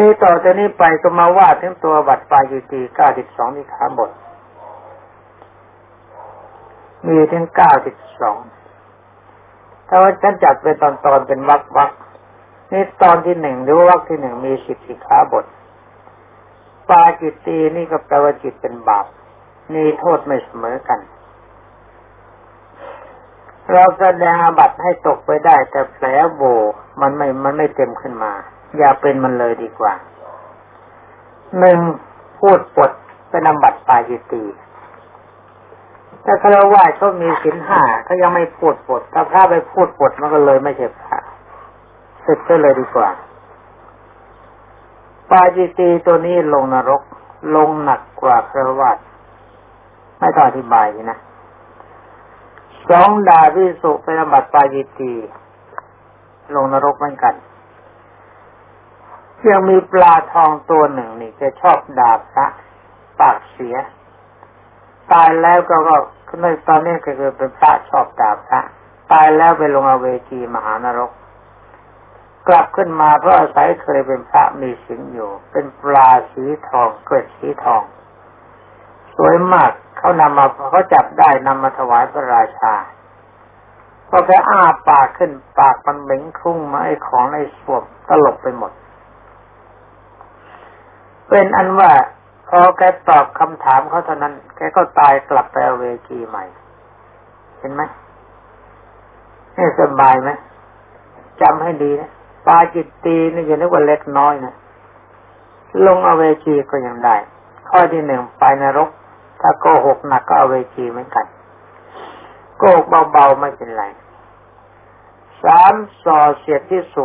นี่ต่อจากนี้ไปก็มาว่าถึงตัวบัตรปลายิตีเก้าสิบสองนิขาบท มีถึงเก้าสิบสองถ้าว่าฉันจัดเป็นตอนตอนเป็นวักวักนี่ตอนที่หนึ่งหรือวักที่หนึ่งมีสิบสิขาบทปาจิตตีนี่ก็แปลว่าจิตเป็นบาปมีโทษไม่เสมอกัน เราแสดงอาบัตให้ตกไปได้ แต่แผลโบมันไม่มันไม่เต็มขึ้นมา อย่าเป็นมันเลยดีกว่า หนึ่งพูดปดเป็นอบัตปาจิตตีถ้าคารวะเขามีสินห้าเขายังไม่พูดปดถ้าพระไปพูดปดมันก็เลยไม่ใช่พระสึกก็เลยดีกว่า ปาจิตีตัวนี้ลงนรก ลงหนักกว่าคารวะไม่ต้องอธิบายนะสองดาวิสุเป็นอบัติปาจิตีลงนรกเหมือนกัน ยังมีปลาทองตัวหนึ่งนี่จะชอบดาบพระปากเสีย ตายแล้วก็ก็ในตอนนี้ก็คือเป็นพระชอบดาบพระตายแล้วไปลงอเวจีมหานรก กลับขึ้นมาเพราะอาศัยเคยเป็นพระมีสิงอยู่ เป็นปลาสีทองเกล็ดสีทอง สวยมากเขานำมาเขาจับได้นำมาถวายพระราชาพอแกอ้าปากขึ้นปากมันเหม็งคลุ้งมาไอ้ของในสวมตลบไปหมด เป็นอันว่าพอแกตอบคำถามเขาเท่านั้น แกก็ตายกลับไปเอาเวจีใหม่ เห็นไหมนี่สบายไหมจำให้ดีนะปาจิตตีนี่อย่านึกว่าเล็กน้อยนะลงเอาเวจีก็ยังได้ ข้อที่หนึ่งไปนรก ถ้าโกหกหนักก็เอาเวจีเหมือนกัน โกหกเบาๆไม่เป็นไรสามส่อเสียดที่สุ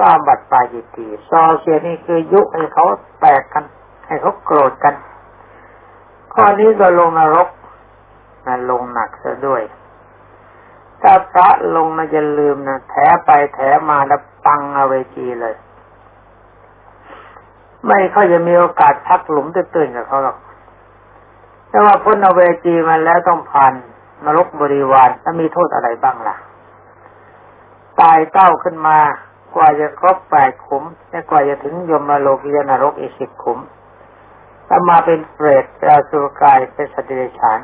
ต้าบัตรปาจิตีส่อเสียนี่คือยุให้เขาแตกกัน ให้เขาโกรธกัน ข้อนี้ก็ลงนรกนะลงหนักซะด้วย ถ้าพระลงนะอย่าลืมนะแถไปแถมาแล้วปังเอาเวจีเลย ไม่เขาจะมีโอกาสพักหลุมตื่นๆกับเขาหรอกแต่ว่าพ้นอเวจีมาแล้วต้องผ่านนรกบริวารจะมีโทษอะไรบ้างล่ะ ตายเต้าขึ้นมา กว่าจะครบแปดขุม และกว่าจะถึงยมโลกียนรกอีกสิบขุมถ้ามาเป็นเปรตเป็นอสุรกายเป็นสติเดชาน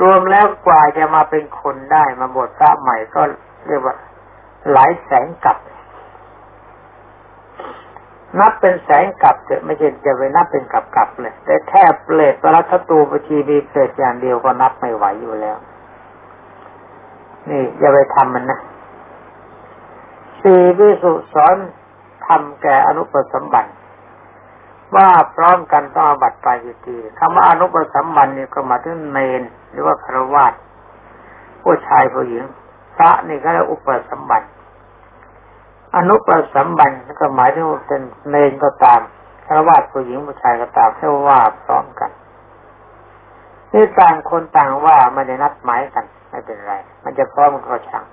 รวมแล้วกว่าจะมาเป็นคนได้มาบวชพระใหม่ก็เรียกว่าหลายแสนกับ นับเป็นแสนกับเถอะไม่ใช่จะไปนับเป็นกับกับเลย แต่แค่เปรตปรัตตูปชีมีเปรตอย่างเดียวก็นับไม่ไหวอยู่แล้ว นี่อย่าไปทำมันนะ สี่วิสุสอนทำแก่อนุปสมบัติว่าพร้อมกันต้องบัตรปายิตีคำว่าอนุปสมบัตินี่ก็มาถึงเนนหรือว่าครวาสผู้ชายผู้หญิง พระนี่ก็เรียกอุปสมบัติอนุปสมบันก็หมายถึงเป็นเนก็ตามครวะผู้หญิงผู้ชายก็ตามให้ว่าพร้อมกันนี่ต่างคนต่างว่าไม่ได้นัดหมายกัน ไม่เป็นไร มันจะพร้อมก็ช่าง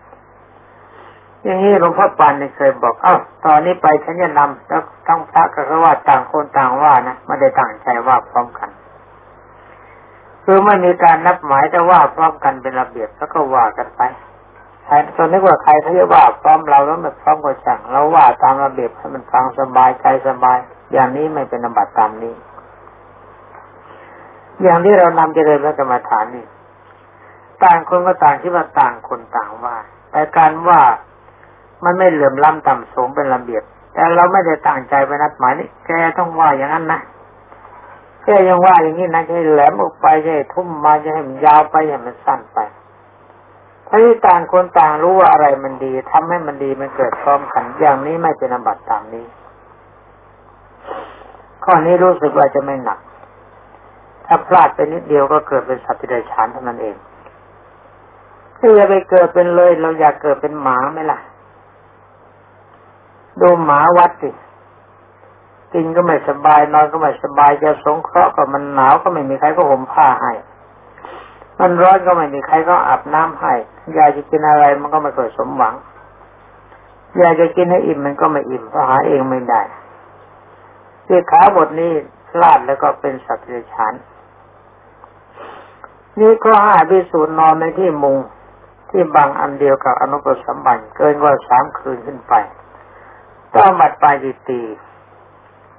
อย่างนี้หลวงพ่อปานเคยบอก เอ้า ตอนนี้ไปฉันจะนำแล้วทั้งพระกับคาต่างคนต่างว่านะไม่ได้ตั้งใจว่าพร้อมกัน คือไม่มีการนัดหมายแต่ว่าพร้อมกันเป็นระเบียบแล้วก็ว่ากันไปใครตอนนี้ว่าใครเขาจะว่าพร้อมเราแล้วมันพร้อมก็ช่างเราว่าตามระเบียบให้มันฟังสบายใจสบาย อย่างนี้ไม่เป็นอบัตตามนี้ อย่างที่เรานำเจริญพระกรรมฐานนี่ ต่างคนก็ต่างที่ว่าต่างคนต่างว่าแต่การว่า มันไม่เหลื่อมล้ำต่ำสูงเป็นระเบียบ แต่เราไม่ได้ตั้งใจไปนัดหมายนี่แกต้องว่าอย่างนั้นนะแกยังว่าอย่างนี้นะจะให้แหลมออกไปจะให้ทุ่มมาจะให้มันยาวไปให้มันสั้นไปถ้าที่ต่างคนต่างรู้ว่าอะไรมันดีทำให้มันดีมันเกิดพร้อมกันอย่างนี้ไม่เป็นอบัตตามนี้ ข้อนี้รู้สึกว่าจะไม่หนัก ถ้าพลาดไปนิดเดียวก็เกิดเป็นสัตว์ที่ได้ฉานเท่านั้นเองถ้าจะไปเกิดเป็นเลย เราอยากเกิดเป็นหมาไหมล่ะ ดูหมาวัดสิกินก็ไม่สบายนอนก็ไม่สบายจะสงเคราะห์ก็มันหนาวก็ไม่มีใครก็ห่มผ้าให้ มันร้อนก็ไม่มีใครก็อาบน้ำให้อยากจะกินอะไรมันก็ไม่เคยสมหวังอยากจะกินให้อิ่มมันก็ไม่อิ่มเพราะหาเองไม่ได้ที่ขาบทนี้พลาดแล้วก็เป็นสัตว์เดรัจฉานนี่ข้อห้าพิสูจน์นอนในที่มุงที่บางอันเดียวกับอนุปสัมบันเกินกว่าสามคืนขึ้นไป ต้องบัดปลายตี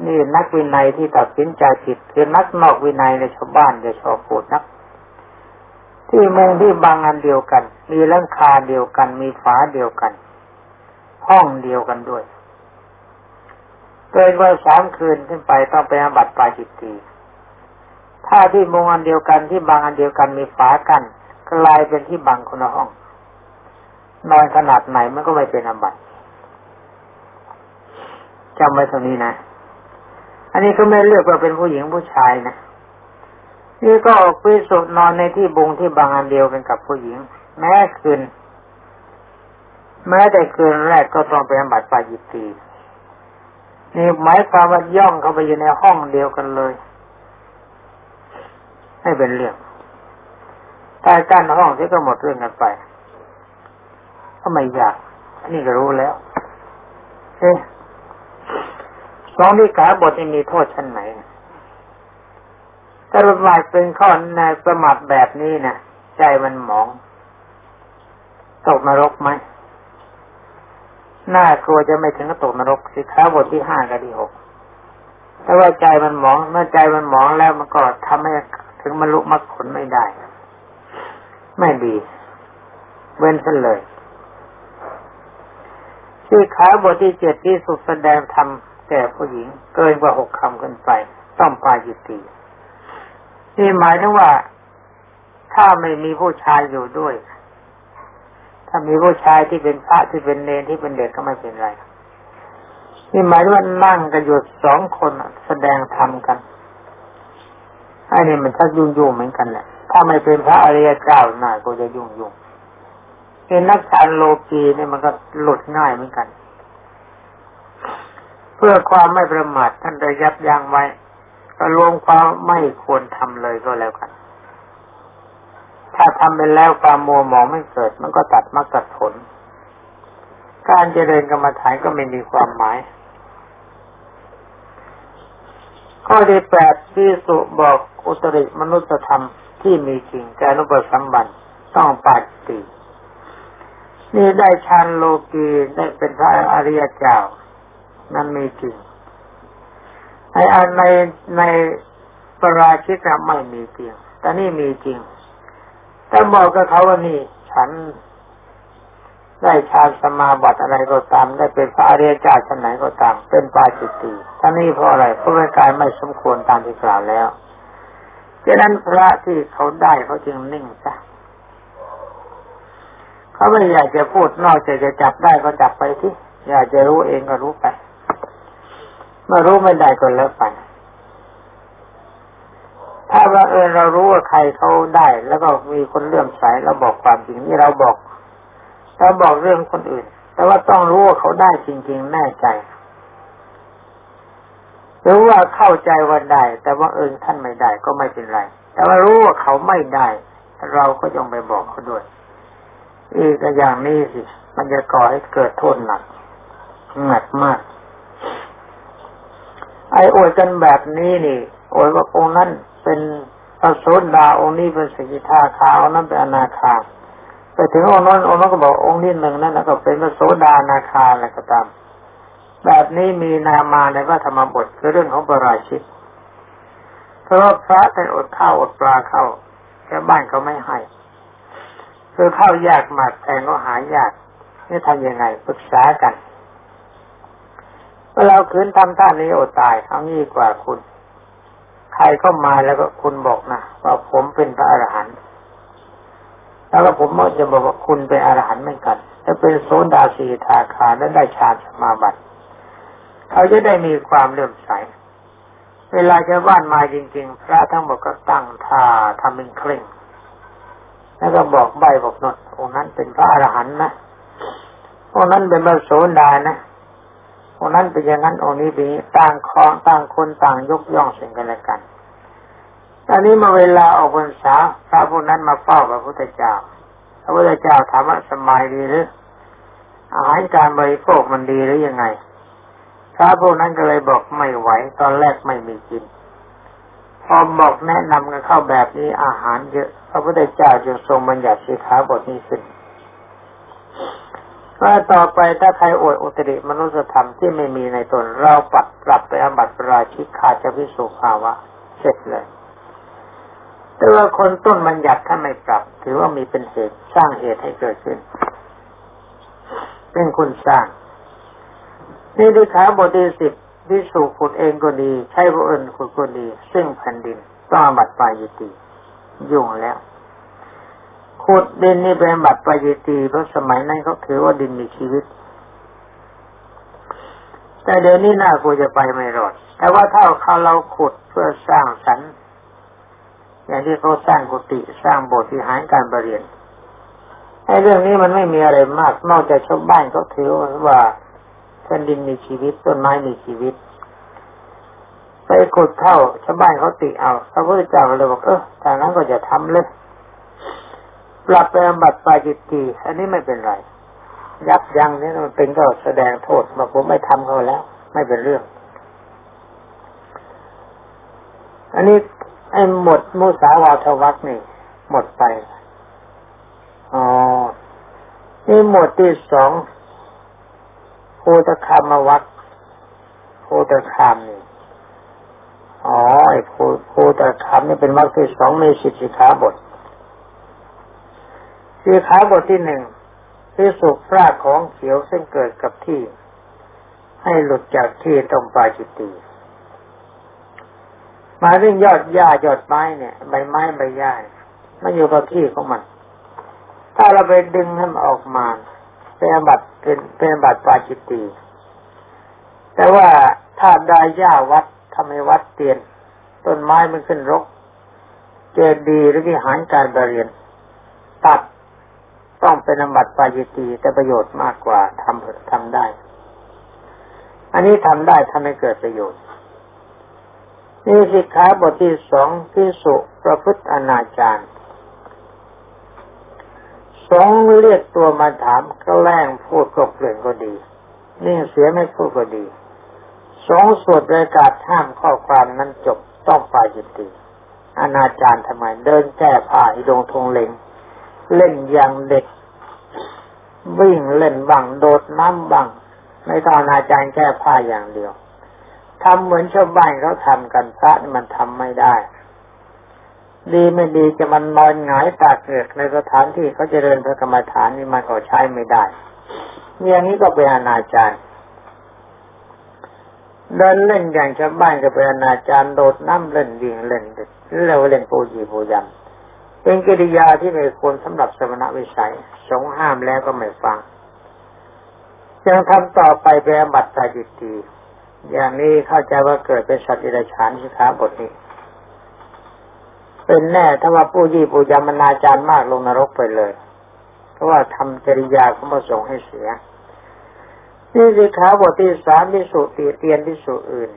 นี่นักวินัยที่ตัดสินใจผิดคือนักนอกวินัยในชาวบ้านจะชอบพูดนัก ที่มุงที่บางอันเดียวกัน มีหลังคาเดียวกัน มีฝาเดียวกัน ห้องเดียวกันด้วยเกินว่าสามคืนขึ้นไปต้องไปอาบัติปาจิตตีถ้าที่มุงอันเดียวกันที่บางอันเดียวกันมีฝากันกลายเป็นที่บังคนละห้องนอนขนาดไหนมันก็ไม่เป็นอาบัติ จำไว้ตรงนี้นะ อันนี้ก็ไม่เลือกว่าเป็นผู้หญิงผู้ชายนะนี่ก็ออกไปสุดนอนในที่บุงที่บางอันเดียวกันกับผู้หญิง แม้คืนแม้แต่คืนแรกก็ต้องเป็นบัตรปายิตีนี่หมายความว่าย่องเข้าไปอยู่ในห้องเดียวกันเลย ให้เป็นเรื่องถ้ากั้นห้องที่ก็หมดเรื่องกันไปก็ไม่อยาก อันนี้ก็รู้แล้ว เอ๊ะ สองที่ขาบทมีโทษชั้นไหนถ้าประมาทเป็นข้อในประมาทแบบนี้นะ่ะใจมันหมอง ตกนรกไหมน่ากลัวจะไม่ถึงกับตกนรกสิขาบทที่ห้ากับที่หกแต่ว่าใจมันหมอง เมื่อใจมันหมองแล้วมันก็ทำให้ถึงมรรลุมรรคผลไม่ได้ ไม่ดี เว้นซะเลยที่ขาบทที่เจ็ดที่สุดแสดงธรรม แก่ผู้หญิงเกินกว่าหกคำขึ้นไป ต้องปาจิตีนี่หมายถึงว่า ถ้าไม่มีผู้ชายอยู่ด้วย ถ้ามีผู้ชายที่เป็นพระที่เป็นเลนที่เป็นเด็กก็ไม่เป็นไรนี่หมายถึงว่านั่งกันอยู่สองคนแสดงธรรมกันไอ้นี่มันชักยุ่งยุ่งเหมือนกันแหละ ถ้าไม่เป็นพระอริยเจ้าหน่อยก็จะยุ่งยุ่งเป็นนักการโลกีเนี่ยมันก็หลุดง่ายเหมือนกัน พื่อความไม่ประมาทท่านได้ยับยั้งไว้ก็รวมความไม่ควรทำเลยก็แล้วกัน ถ้าทำไปแล้วความมัวหมองไม่เกิด มันก็ตัดมรรคตัดผล การเจริญกรรมฐานก็ไม่มีความหมาย ข้อที่แปดที่สุบอกอุตริมนุษยธรรมที่มีจริงแกนุปสัมบันต้องปาตินี่ได้ชานโลกีได้เป็นพระอริยเจ้า นั้นมีจริงในอันในในปราชิกไม่มีจริงแต่นี่มีจริง แต่บอกกับเขาว่านี่ ฉันได้ชานสมาบัติอะไรก็ตาม ได้เป็นพระอริยเจ้าชั้นไหนก็ตาม เป็นปาจิตติท่านี้เพราะอะไรเพราะเป็นกายไม่สมควรตามที่กล่าวแล้วดังนั้นพระที่เขาได้เขาจึงนิ่งซะเขาไม่อยากจะพูดนอกจากจะจับได้ก็จับไปที่อยากจะรู้เองก็รู้ไป มื่รู้ไม่ได้ก็แล้วไปถ้าว่าเออเรารู้ว่าใครเขาได้ แล้วก็มีคนเลื่อมใสแล้วบอกความจริงนี่เราบอกเราบอกเรื่องคนอื่น แต่ว่าต้องรู้ว่าเขาได้จริง ๆ แน่ใจรือว่าเข้าใจว่าได้ แต่ว่าเออท่านไม่ได้ก็ไม่เป็นไร แต่ว่ารู้ว่าเขาไม่ได้ เราก็ยองไปบอกเขาด้วยอีกอย่างนี้สิมันจะก่อให้เกิดโทษหนักหนักมาก ไอ้อวยกันแบบนี้นี่อวยว่าองค์นั้นเป็นพระโสดาองค์นี้เป็นสกิทาคาองค์นั้นเป็นอนาคาไปถึงองค์นั้นองค์นั้นก็บอกองค์นี้หนึ่งนั้นก็เป็นพระโสดานาคาอะไรก็ตาม แบบนี้มีนามาในพระธรรมบทคือเรื่องของปราชิกเพราะพระเป็นอดข้าวอดปลาเข้าแค่บ้านเขาไม่ให้คือข้าวยากหมากแพงก็หายากนี่ทำยังไงปรึกษากัน เมื่อเราคืนทำท่านี้อดตายเอางี้กว่าคุณ ใครก็มาแล้วก็คุณบอกนะว่าผมเป็นพระอรหันต์แล้วก็ผมก็จะบอกว่าคุณเป็นอรหันต์เหมือนกันจะเป็นโซนดาสีทาคาและได้ฌานสมาบัติเขาจะได้มีความเลื่อมใส เวลาจะบ้านมาจริง ๆ พระทั้งหมดก็ตั้งท่าทำเป็นเคร่ง แล้วก็บอกใบบอกนดองนั้นเป็นพระอรหันต์นะองนั้นเป็นพระโสดานะ องนั้นเป็นอย่างนั้นองนี้เป็นต่างคองต่างคนต่างยกย่องสิ่งกันและกันตอนนี้มาเวลาออกพรรษาพระพวกนั้นมาเฝ้าพระพุทธเจ้า พระพุทธเจ้าถามว่าสมัยดีหรืออาหารการบริโภคมันดีหรือยังไง พระพวกนั้นก็เลยบอกไม่ไหว ตอนแรกไม่มีกิน พอบอกแนะนำกันเข้าแบบนี้อาหารเยอะ พระพุทธเจ้าจึงทรงบัญญัติสิขาบทนี้ขึ้น ว่าต่อไปถ้าใครอวดอุตริมนุสธรรมที่ไม่มีในตน เราปัดปรับไปอบัติราชิกขาจะพิสุภาวะเสร็จเลย แต่ว่าคนต้นบัญญัติถ้าไม่ปรับ ถือว่ามีเป็นเหตุสร้างเหตุให้เกิดขึ้น เป็นคนสร้าง นี่ดีขาบทที่สิบวิสุขุดเองก็ดี ใช้บุอื่นขุดก็ดี ซึ่งแผ่นดินต้องอบัติปายิติยุ่งแล้ว ขุดดินนี่เป็นบัตรปายตีเพราะสมัยนั้นเขาถือว่าดินมีชีวิต แต่เดี๋ยวนี้น่ากูจะไปไม่รอด แต่ว่าถ้าเขาเราขุดเพื่อสร้างสรรค์อย่างที่เขาสร้างกุฏิสร้างโบสถ์ที่หายการประเรียนไอ้เรื่องนี้มันไม่มีอะไรมาก นอกจากชาวบ้านเขาถือว่าแผ่นดินมีชีวิตต้นไม้มีชีวิต ไปขุดเท่าชาวบ้านเขาติเอาพระพุทธเจ้าเลยบอกเออถ้านั้นก็จะทำเลย ปรับไปบัตรปาจิตตีอันนี้ไม่เป็นไร ยับยั้งนี่มันเป็นก็แสดงโทษมาผมไม่ทำเขาแล้ว ไม่เป็นเรื่อง อันนี้ไอ้หมดมุสาวาทวักนี่ หมดไปอ๋อนี่หมดที่สองภูตคามวักภูตคามนี่อ๋อไอ้ภูภูตคามนี่เป็นวักที่สองมีสิทธิขาบท สีขาบทที่หนึ่งที่สุกรากของเขียวซึ่งเกิดกับที่ ให้หลุดจากที่ตรงปลายจิตตีมาเรื่องยอดหญ้ายอดไม้เนี่ย ใบไม้ใบหญ้ามันอยู่กับที่ของมัน ถ้าเราไปดึงให้มันออกมาเป็นบัตรเป็นเป็นบัตรปาจิตตีแต่ว่าถ้าได้หญ้าวัดทำให้วัดเตียน ต้นไม้มันขึ้นรก เจดีหรือวิหารการบริเรียน ต้องเป็นอมัตปายิตีแต่ประโยชน์มากกว่าทำทำได้ อันนี้ทำได้ทำให้เกิดประโยชน์ นี่สิกขาบทที่สองที่สุประพฤติอนาจารสองเรียกตัวมาถามก็แล้งพูดกบเกลื่อนก็ดี นี่เสียไม่พูดก็ดีสองสวดประกาศห้ามข้อความนั้นจบต้องปาจิตติอนาจารทำไมเดินแก้ผ้าอีดงทงเลงเล่นอย่างเด็ก วิ่งเล่นบังโดดน้ำบังไม่ต้องอาจารย์แค่ผ้าอย่างเดียวทำเหมือนชาวบ้านเขาทำกันพระมันทำไม่ได้ ดีไม่ดีจะมันนอนหงายตาเกือกในสถานที่เขาจะเดินพระกรรมฐานนี่มันก็ใช้ไม่ได้อย่างนี้ก็เป็นอนาจารเดินเล่นอย่างชาวบ้านก็เป็นอนาจารโดดน้ำเล่นวิ่งเล่นเล่นเล่นปูจีปูยำ เป็นกิริยาที่ไม่ควรสำหรับสมณวิสัย สงห้ามแล้วก็ไม่ฟัง ยังทำต่อไปแปลบัตตาจิตตีอย่างนี้เข้าใจว่าเกิดเป็นสัตว์อิรฉานสิขาบทนี้ เป็นแน่ถ้าว่าผู้ยี่ผู้ยามนาจารย์มากลงนรกไปเลย เพราะว่าทำจริยาเขามาส่งให้เสียนี่สิขาบทที่สามที่สุตีเตียนที่สุอื่น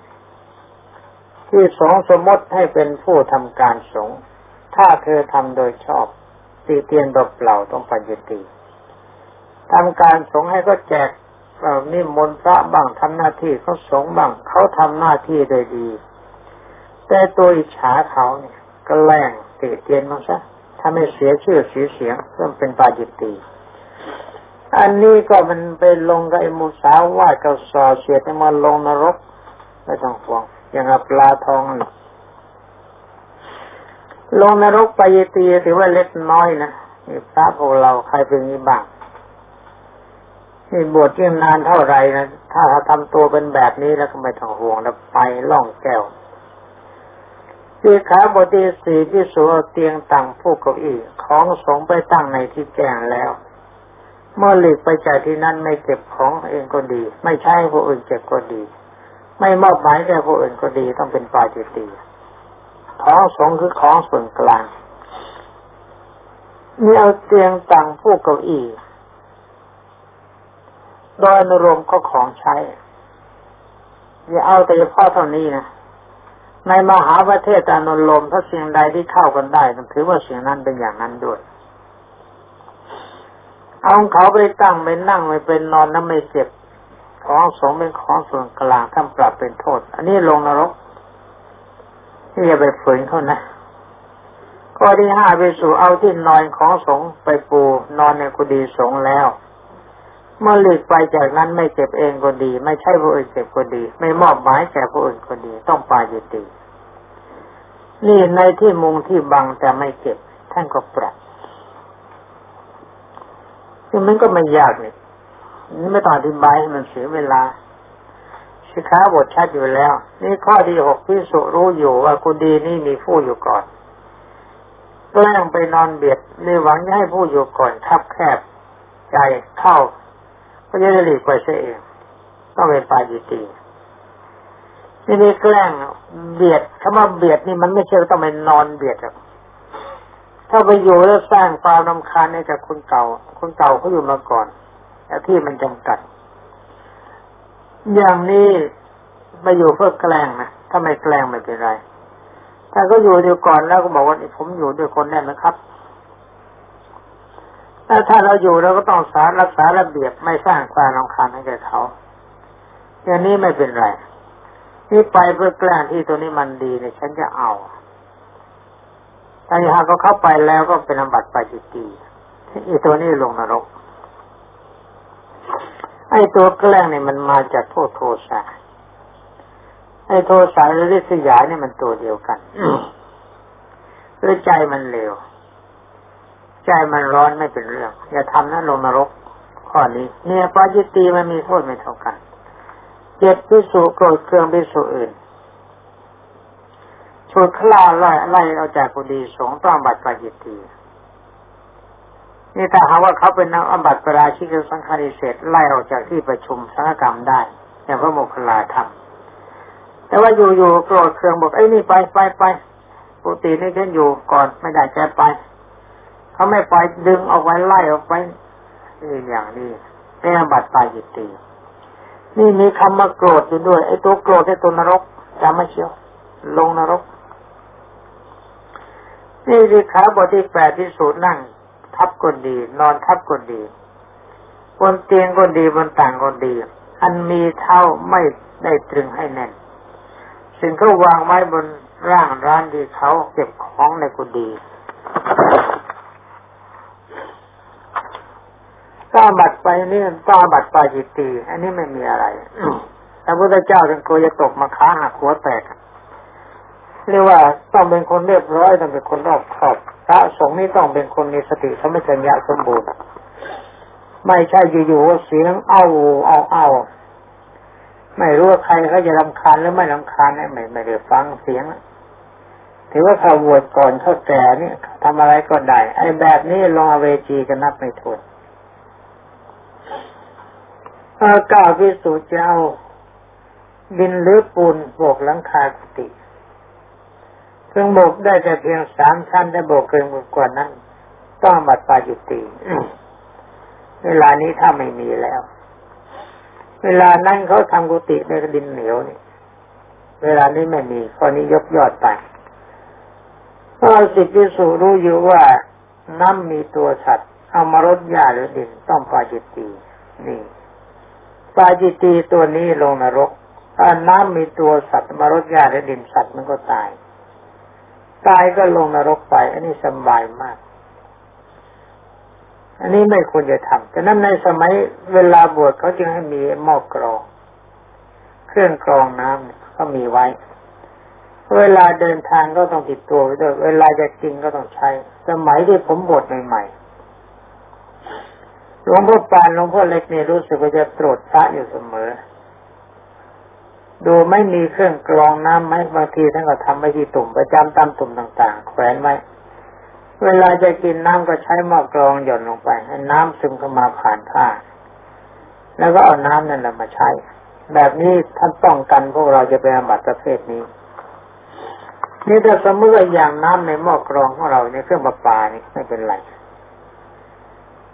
ที่สองสมมติให้เป็นผู้ทำการสงฆ์ ถ้าเธอทำโดยชอบตีเตียนดบเปล่าต้องปัญญตีทำการสงให้ก็แจกนิมนต์พระบ้างทำหน้าที่เขาสงบ้างเขาทำหน้าที่โดยดี แต่ตัวอิจฉาเขาเนี่ย ก็แรงตีเตียนมาซะถ้าไม่เสียชื่อเสียเสียงเริ่มเป็นปาจิตตีอันนี้ก็มันไปลงกับไอ้มุสาวากับสอเสียดมาลงนรกไม่ต้องห่วงอย่างปลาทองนี่ ลงนรกไปตีถือว่าเล็กน้อยนะนี่พระพวกเราใครเป็นนี้บ้างนี่บวชยิ่งนานเท่าไรนะ ถ้าเขาทำตัวเป็นแบบนี้แล้วก็ไม่ต้องห่วงแล้วไปล่องแก้วสีขาบทีสี่ที่สูเตียงตั้งผู้เก้าอี้ของสงไปตั้งในที่แจ้งแล้ว เมื่อหลีกไปจากที่นั่นไม่เก็บของเองก็ดี ไม่ใช่ผู้อื่นเก็บก็ดี ไม่มอบหมายแก่ผู้อื่นก็ดีต้องเป็นปาจิตี ของสงคือของส่วนกลางมีเอาเตียงต่างผู้เก้าอี้โดยนรมก็ของใช้ อย่าเอาแต่เฉพาะเท่านี้นะ ในมหาประเทศอนุลมถ้าเสิ่งใดที่เข้ากันได้ต้องถือว่าเสิ่งนั้นเป็นอย่างนั้นด้วยเอาเขาไปตั้งไปนั่งไปเป็นนอนนั้นไม่เจ็บ ของสงเป็นของส่วนกลางท่านปรับเป็นโทษ อันนี้ลงนรก ที่จะไปฝืนเขานะข้อที่ห้าไปสู่เอาที่นอนของสงไปปูนอนในกุฏิสงแล้ว เมื่อหลีกไปจากนั้นไม่เก็บเองก็ดี ไม่ใช่ผู้อื่นเก็บก็ดี ไม่มอบหมายแก่ผู้อื่นก็ดี ต้องปาจิตีนี่ในที่มุงที่บังแต่ไม่เก็บ ท่านก็ปรับซึ่งมันก็ไม่ยากนี่นี่ไม่ต้องอธิบายให้มันเสียเวลา สิค้าบทชัดอยู่แล้ว นี่ข้อที่หกพิสุรู้อยู่ว่ากุดีนี่มีผู้อยู่ก่อนแกล้งไปนอนเบียดในหวังให้ผู้อยู่ก่อนทับแคบใจเข้า ก็จะได้หลีกไปเสียเองต้องเป็นปาจิตีนี่นี่แกล้งเบียดคำว่าเบียดนี่มันไม่ใช่ต้องไปนอนเบียดหรอกถ้าไปอยู่แล้วสร้างความนำคาญให้กับคนเก่า คนเก่าเขาอยู่มาก่อนแต่ที่มันจำกัด อย่างนี้ไปอยู่เพื่อแกล้งนะถ้าไม่แกล้งไม่เป็นไร ถ้าก็อยู่เดียวก่อนแล้วก็บอกว่าผมอยู่ด้วยคนได้ไหมครับถ้าถ้าเราอยู่เราก็ต้องสารรักษาระเบียบไม่สร้างความรำคาญให้แก่เขา อย่างนี้ไม่เป็นไร นี่ไปเพื่อแกล้งที่ตัวนี้มันดีเนี่ยฉันจะเอาถ้าหากเขาเข้าไปแล้วก็เป็นอบัติปจิตีอีตัวนี้ลงนรก ไอ้ตัวแกล้งเนี่ยมันมาจากพวกโทสะไอ้โทสะหรือริษยาเนี่ยมันตัวเดียวกันหรือใจมันเร็ว ใจมันร้อนไม่เป็นเรื่อง อย่าทำนั้นลงนรกข้อนี้ เนี่ยปาจิตีมันมีโทษไม่เท่ากันเจ็ดพิสุโกรธเครื่องพิสุอื่นชุดคลาไล่ไล่เอาจากกุดีสงต้องบัตรปาจิตี นี่ถ้าหาว่าเขาเป็นนักอบัติปราชิกสังฆาริเศษไล่ออกจากที่ประชุมสังฆกรรมได้ อย่างพระโมคคัลลาทำแต่ว่าอยู่ๆโกรธเคืองบอกไอ้นี่ไปไปไปปุตินี่ฉันอยู่ก่อนไม่ได้แกไปเขาไม่ไปดึงออกไปไล่ออกไปนี่อย่างนี้เป็นบัตรปาจิตตีนี่มีคำมาโกรธอยู่ด้วยไอ้ตัวโกรธไอ้ตัวนรกจำไม่เชียว ลงนรกนี่สิขาบทที่แปดที่สูตรนั่ง ทับคนดี นอนทับคนดี บนเตียงคนดีบนต่างคนดี อันมีเท่าไม่ได้ตรึงให้แน่น สิ่งก็วางไว้บนร่างร้านที่เขาเก็บของในกุฏิ้าบัตรไปนี่ต้าบัตรปาจิตตีอันนี้ไม่มีอะไรพระพุทธเจ้าเป็นกลัวจะตกมาค้าหักหัวแตก เรียกว่าต้องเป็นคนเรียบร้อยต้องเป็นคนรอบคอบ พระสงฆ์นี่ต้องเป็นคนมีสติสมัชัญญะสมบูรณ์ ไม่ใช่อยู่ๆว่าเสียงเอ้าเอาเอาไม่รู้ว่าใครเขาจะรำคาญหรือไม่รำคาญไม่ไม่ได้ฟังเสียงถือว่าเขาบวชก่อนเขาแก่นี่ทำอะไรก็ได้ ไอ้แบบนี้ลงเวจีกันนับไม่ถ้วนอากาศวิสุเจ้าดินหรือปูนโบกหลังคากุฏิ พิ่งโบกได้แต่เพียงสามชั้นได้โบกเกินกว่านั้น ต้องบัดปาจุติเวลานี้ถ้าไม่มีแล้ว เวลานั้นเขาทำกุฏิในดินเหนียวนี่ เวลานี้ไม่มีข้อนี้ยกยอดไปเพราะสิทธิสุรู้อยู่ว่าน้ำมีตัวสัตว์เอามารดหญ้าหรือดินต้องปาจิตตีนี่ปาจิตีตัวนี้ลงนรกถ้าน้ำมีตัวสัตว์มารดหญ้าและดินสัตว์มันก็ตาย ตายก็ลงนรกไป อันนี้สบายมาก อันนี้ไม่ควรจะทำแต่นั้นในสมัยเวลาบวชเขาจึงให้มีหม้อกรอง เครื่องกรองน้ำเขามีไว้ เวลาเดินทางก็ต้องติดตัวไว้ด้วย เวลาจะกินก็ต้องใช้ สมัยที่ผมบวชใหม่ๆหลวงพ่อปานหลวงพ่อเล็กเนี่ยรู้สึกว่าจะตรวจพระอยู่เสมอ ดูไม่มีเครื่องกรองน้ำไหมบางทีท่านก็ทำไว้ที่ตุ่มประจำตามตุ่มต่างๆ แขวนไว้เวลาจะกินน้ำก็ใช้หม้อกรองหย่อนลงไป ให้น้ำซึมเข้ามาผ่านผ้า แล้วก็เอาน้ำนั่นแหละมาใช้ แบบนี้ท่านป้องกันพวกเราจะเป็นอบัตประเภทนี้ นี่ถ้าสมมติว่าอย่างน้ำในหม้อกรองของเราในเครื่องประปานี่ไม่เป็นไร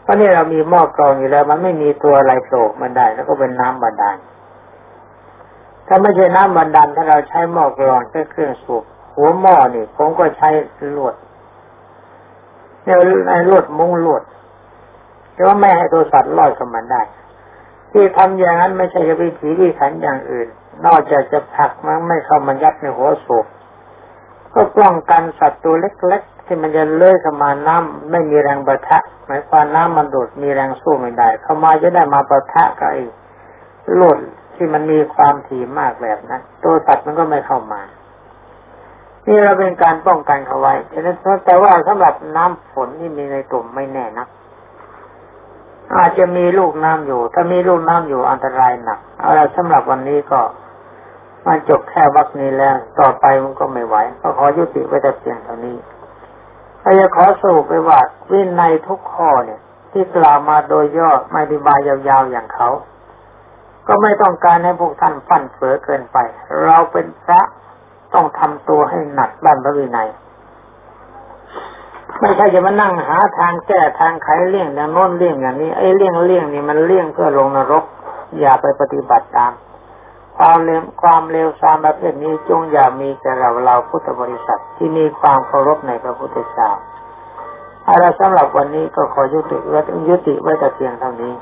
เพราะนี่เรามีหม้อกรองอยู่แล้ว มันไม่มีตัวอะไรโผล่มันได้ แล้วก็เป็นน้ำบาดาล ถ้าไม่ใช่น้ำบาดาลถ้าเราใช้หม้อกรองใช้เครื่องสูบหัวหม้อนี่ผมก็ใช้ลวดเนี่ยลวดมุ้งลวดแต่ว่าไม่ให้ตัวสัตว์ลอยเข้ามาได้ ที่ทำอย่างนั้นไม่ใช่จะวิถีที่ขันอย่างอื่น นอกจากจะผักมันไม่เข้ามายัดในหัวสูบก็ป้องกันสัตว์ตัวเล็กๆ ที่มันจะเลื่อยเข้ามาน้ำไม่มีแรงประทะหมายความน้ำมันดูดมีแรงสู้ไม่ได้ เข้ามาจะได้มาประทะกับไอ้โลด ที่มันมีความถี่มากแบบนั้นตัวสัตว์มันก็ไม่เข้ามา นี่เราเป็นการป้องกันเขาไว้ฉะนั้นแต่ว่าสำหรับน้ำฝนที่มีในตุ่มไม่แน่นะอาจจะมีลูกน้ำอยู่ ถ้ามีลูกน้ำอยู่อันตรายหนักเอาละสำหรับวันนี้ก็มาจบแค่วักนี้แล้ว ต่อไปมันก็ไม่ไหวก็ขอยุติไว้แต่เพียงเท่านี้ถ้าจะขอสรุปไปว่าวินัยทุกข้อเนี่ย ที่กล่าวมาโดยย่อไม่อธิบายยาวๆอย่างเขา ก็ไม่ต้องการให้พวกท่านฟั่นเฟือเกินไป เราเป็นพระต้องทำตัวให้หนักด้านพระวินัยไม่ใช่จะมานั่งหาทางแก้ทางไขเลี่ยงอย่างโน้นเลี่ยงอย่างนี้ไอ้เลี่ยงเลี่ยงนี่มันเลี่ยงเพื่อลงนรก อย่าไปปฏิบัติตาม ความเลวความเลวทรามประเภทนี้จงอย่ามีแก่เราเราพุทธบริษัทที่มีความเคารพในพระพุทธเจ้าอะไรสำหรับวันนี้ก็ขอยุติไว้ยุติไว้แต่เพียงเท่านี้